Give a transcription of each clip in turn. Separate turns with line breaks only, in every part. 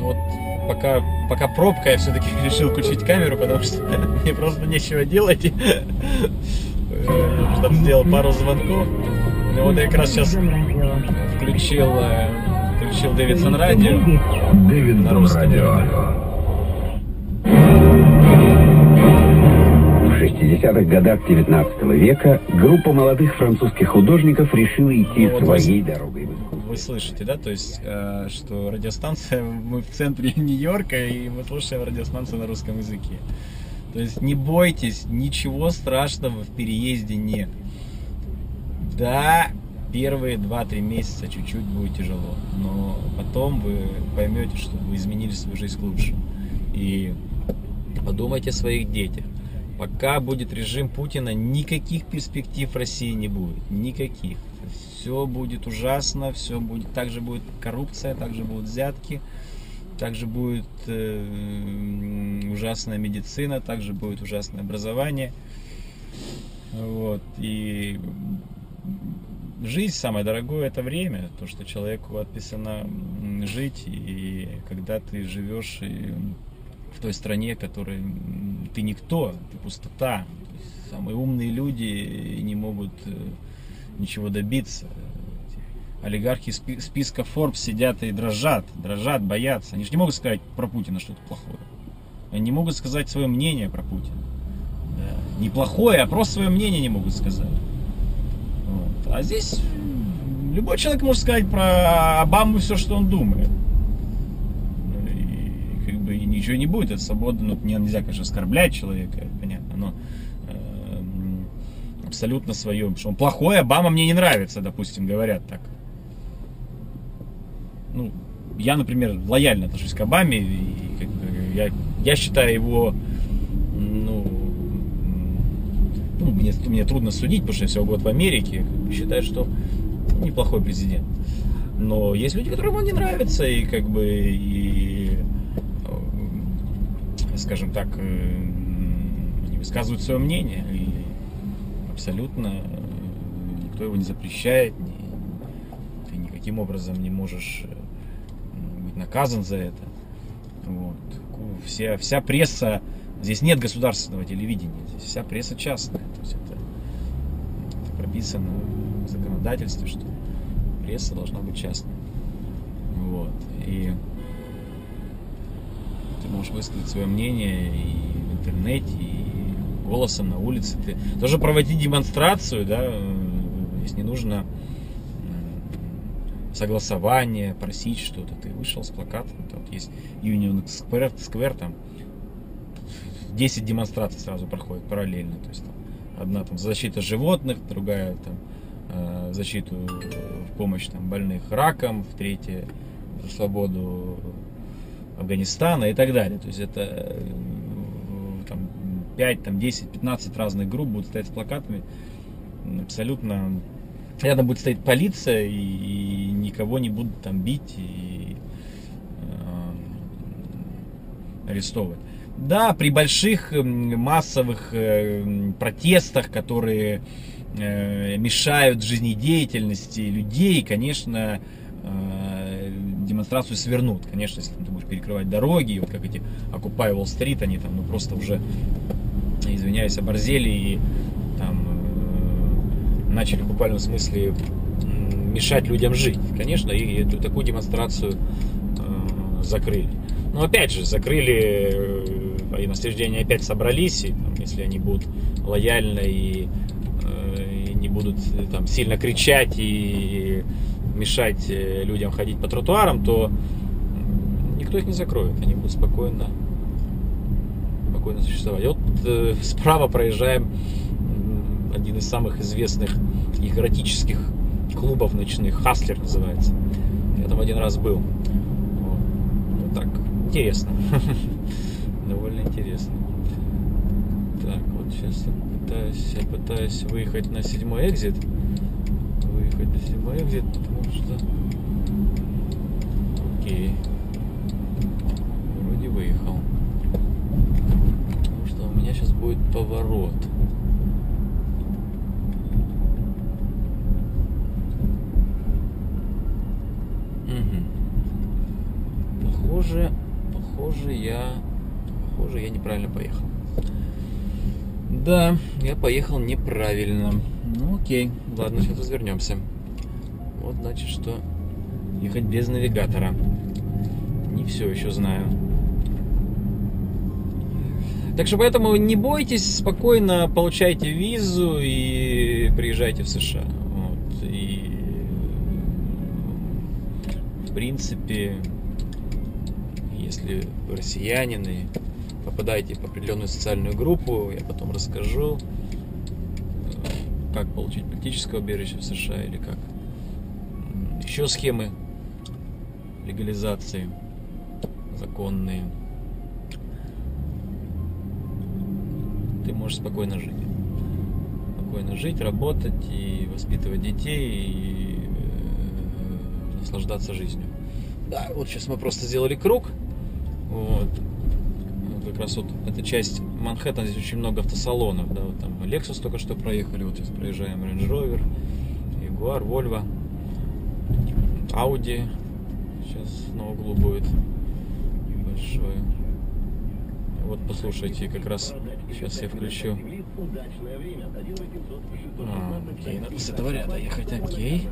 вот пока, пока пробка, я все-таки решил включить камеру, потому что мне просто нечего делать. Там сделал пару звонков. Ну вот я как раз сейчас включил, э, включил Дэвидсон радио.
Дэвидсон радио. В 60-х годах 19 века группа молодых французских художников решила идти
Ну,
своей дорогой.
Вы слышите, да, то есть, э, что радиостанция, мы в центре Нью-Йорка, и мы слушаем радиостанцию на русском языке. То есть не бойтесь, ничего страшного в переезде нет. Да, первые 2-3 месяца чуть-чуть будет тяжело, но потом вы поймете, что вы изменили свою жизнь к лучшему. И подумайте о своих детях. Пока будет режим Путина, никаких перспектив России не будет. Никаких. Все будет ужасно, все будет, также будет коррупция, также будут взятки, также будет э, ужасная медицина, также будет ужасное образование. Вот. И жизнь самое дорогое это время, то, что человеку отписано жить, и когда ты живешь и в той стране, которой ты никто, ты пустота. Самые умные люди не могут э, ничего добиться. Олигархи спи- списка Forbes сидят и дрожат, дрожат, боятся. Они же не могут сказать про Путина что-то плохое. Они не могут сказать свое мнение про Путина. Да. Не а просто свое мнение не могут сказать. Вот. А здесь любой человек может сказать про Обаму все, что он думает. И как бы ничего не будет, это свобода, ну, не- нельзя, конечно, оскорблять человека, понятно, но абсолютно свое, что он плохой, Обама мне не нравится, допустим, говорят так. Ну, я, например, лояльно отношусь к Обаме, и как бы я, я считаю его, ну, ну, мне, мне трудно судить, потому что я всего год в Америке, считаю, что неплохой президент. Но есть люди, которым он не нравится, и как бы, и, э, скажем так, э, они высказывают свое мнение, и абсолютно никто его не запрещает, ты никаким образом не можешь э, быть наказан за это. Вот. Вся, вся пресса, здесь нет государственного телевидения, здесь вся пресса частная. То есть это, это прописано в законодательстве, что пресса должна быть частной. Вот. И ты можешь высказать свое мнение и в интернете, и голосом на улице. Ты тоже проводить демонстрацию, да, э, если не нужно м, согласование, просить что-то. Ты вышел с плакатом, там вот есть Union Square, Square, там 10 демонстраций сразу проходит параллельно. То есть там, одна там защита животных, другая там э, защиту э, в помощь там, больных раком, в третья за свободу Афганистана и так далее. То есть это э, 5, там, 10, 15 разных групп будут стоять с плакатами. Абсолютно рядом будет стоять полиция и, и никого не будут там бить и э, арестовывать. Да, при больших массовых э, протестах, которые э, мешают жизнедеятельности людей, конечно, э, демонстрацию свернут. Конечно, если ты будешь перекрывать дороги, вот как эти Occupy Wall Street, они там ну, просто уже, извиняюсь, оборзели и там э, начали в буквальном смысле мешать людям жить. Конечно, и эту такую демонстрацию э, закрыли. Но опять же, закрыли, э, и на следующий день опять собрались, и там, если они будут лояльно и, э, и не будут э, там сильно кричать и мешать э, людям ходить по тротуарам, то никто их не закроет, они будут спокойно, спокойно существовать. И вот справа проезжаем один из самых известных их клубов ночных, Хаслер называется. Я там один раз был. Вот. Ну так, интересно. Довольно интересно. Так, вот сейчас я пытаюсь, я пытаюсь выехать на седьмой экзит. Выехать на седьмой экзит, потому что... Окей. Вроде выехал. Потому что у меня сейчас будет поворот. Мгм. похоже, похоже, я, похоже, я неправильно поехал. Да, я поехал неправильно. Ну окей, ладно, сейчас развернемся. Вот значит, что ехать без навигатора. Не все еще знаю. Так что поэтому не бойтесь, спокойно получайте визу и приезжайте в США. Вот. И в принципе, если вы россиянин попадаете в определенную социальную группу, я потом расскажу, как получить политическое убежище в США или как еще схемы легализации законные. Ты можешь спокойно жить. Спокойно жить, работать и воспитывать детей и э, наслаждаться жизнью. Да, вот сейчас мы просто сделали круг. Вот. как раз вот эта часть Манхэттена, здесь очень много автосалонов. Да, вот там Lexus только что проехали, вот сейчас проезжаем Range Rover, Jaguar, Volvo, Audi. Сейчас на углу будет большой. Вот послушайте, как раз сейчас я включу. А, окей, надо с этого ряда ехать, окей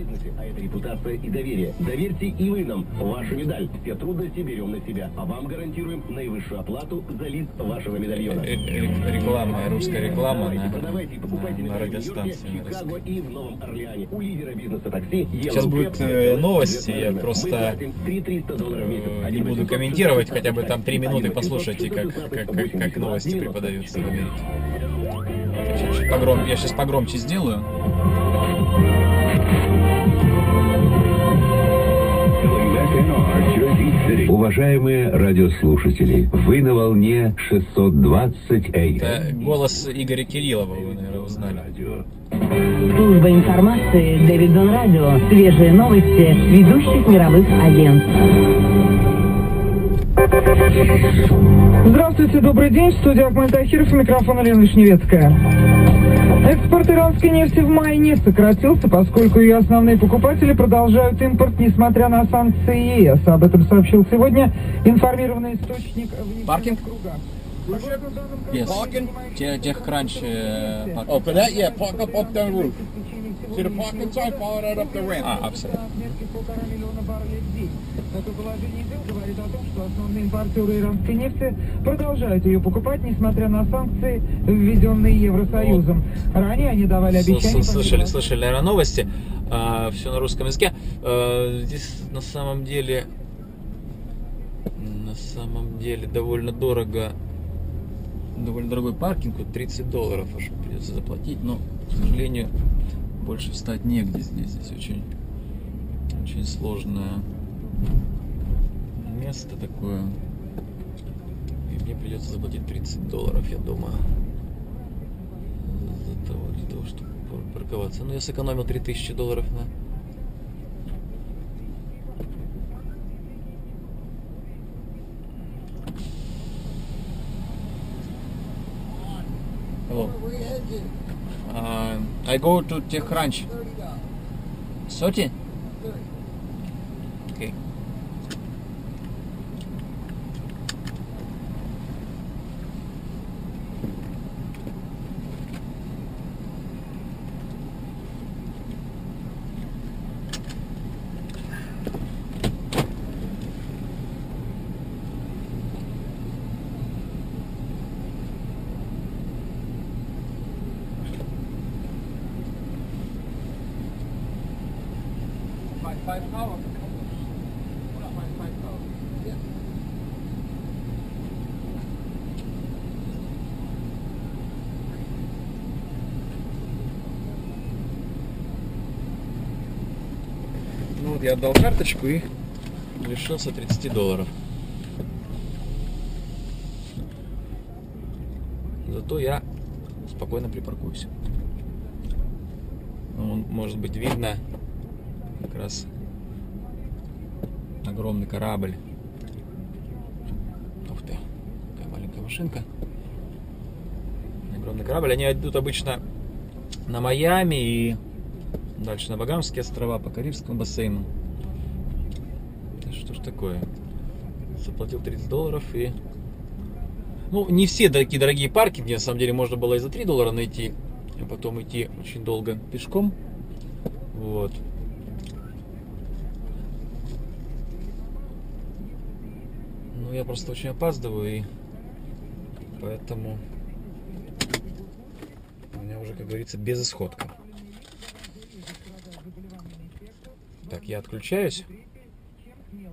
бизнесе, а это репутация и доверие. Доверьте и вы нам вашу медаль. Все трудности берем на себя, а вам гарантируем наивысшую оплату за лист вашего медальона.
Э, э, реклама, русская реклама на,
продавайте и покупайте
на
в
радиостанции.
Чикаго и в Новом Орлеане. У лидера бизнеса такси
Сейчас будут э, новости, я просто не буду комментировать, хотя бы там три минуты послушайте, как, как, как, как новости преподаются в Америке. Погром- я сейчас погромче сделаю.
Уважаемые радиослушатели, вы на волне 620
Это
AM.
голос Игоря Кириллова, вы, наверное, узнали.
Служба информации Дэвидон Радио. Свежие новости ведущих мировых агентств.
Здравствуйте, добрый день. В студии Ахмед Тахиров, микрофон Лена Вишневецкая. Экспорт иранской нефти в мае не сократился, поскольку ее основные покупатели продолжают импорт, несмотря на санкции ЕС. Об этом сообщил сегодня информированный источник в
Паркинг? Yes.
компании,
Техкранч.
Oh, for that, yeah, park up up the roof. See the parking side, follow that up the ramp.
А, абсолютно.
отметки полтора миллиона баррелей в день. Это положение дел говорит о том, что основные импортеры иранской нефти продолжают ее покупать, несмотря на санкции, введенные Евросоюзом. Ранее они давали обещания...
Слышали, слышали, новости. все на русском языке. А, здесь на самом деле, на самом деле довольно дорого, довольно дорогой паркинг, вот 30 долларов аж придется заплатить, но, к сожалению, больше встать негде здесь. Здесь очень, очень сложное место такое. И мне придется заплатить 30 долларов, я думаю за того, для того, чтобы пар- парковаться. Ну, я сэкономил 3000 долларов на... Hello. Uh, I go to TechCrunch. 30? Ну вот я отдал карточку и лишился 30 долларов. Зато я спокойно припаркуюсь. Может быть видно как раз огромный корабль. Ух ты, такая маленькая машинка. Огромный корабль. Они идут обычно на Майами и дальше на Багамские острова, по Карибскому бассейну. Что ж такое? Заплатил 30 долларов и... Ну, не все такие дорогие паркинги, на самом деле, можно было и за 3 доллара найти, а потом идти очень долго пешком. Вот. Я просто очень опаздываю, и поэтому у меня уже, как говорится, безысходка. Так, я отключаюсь.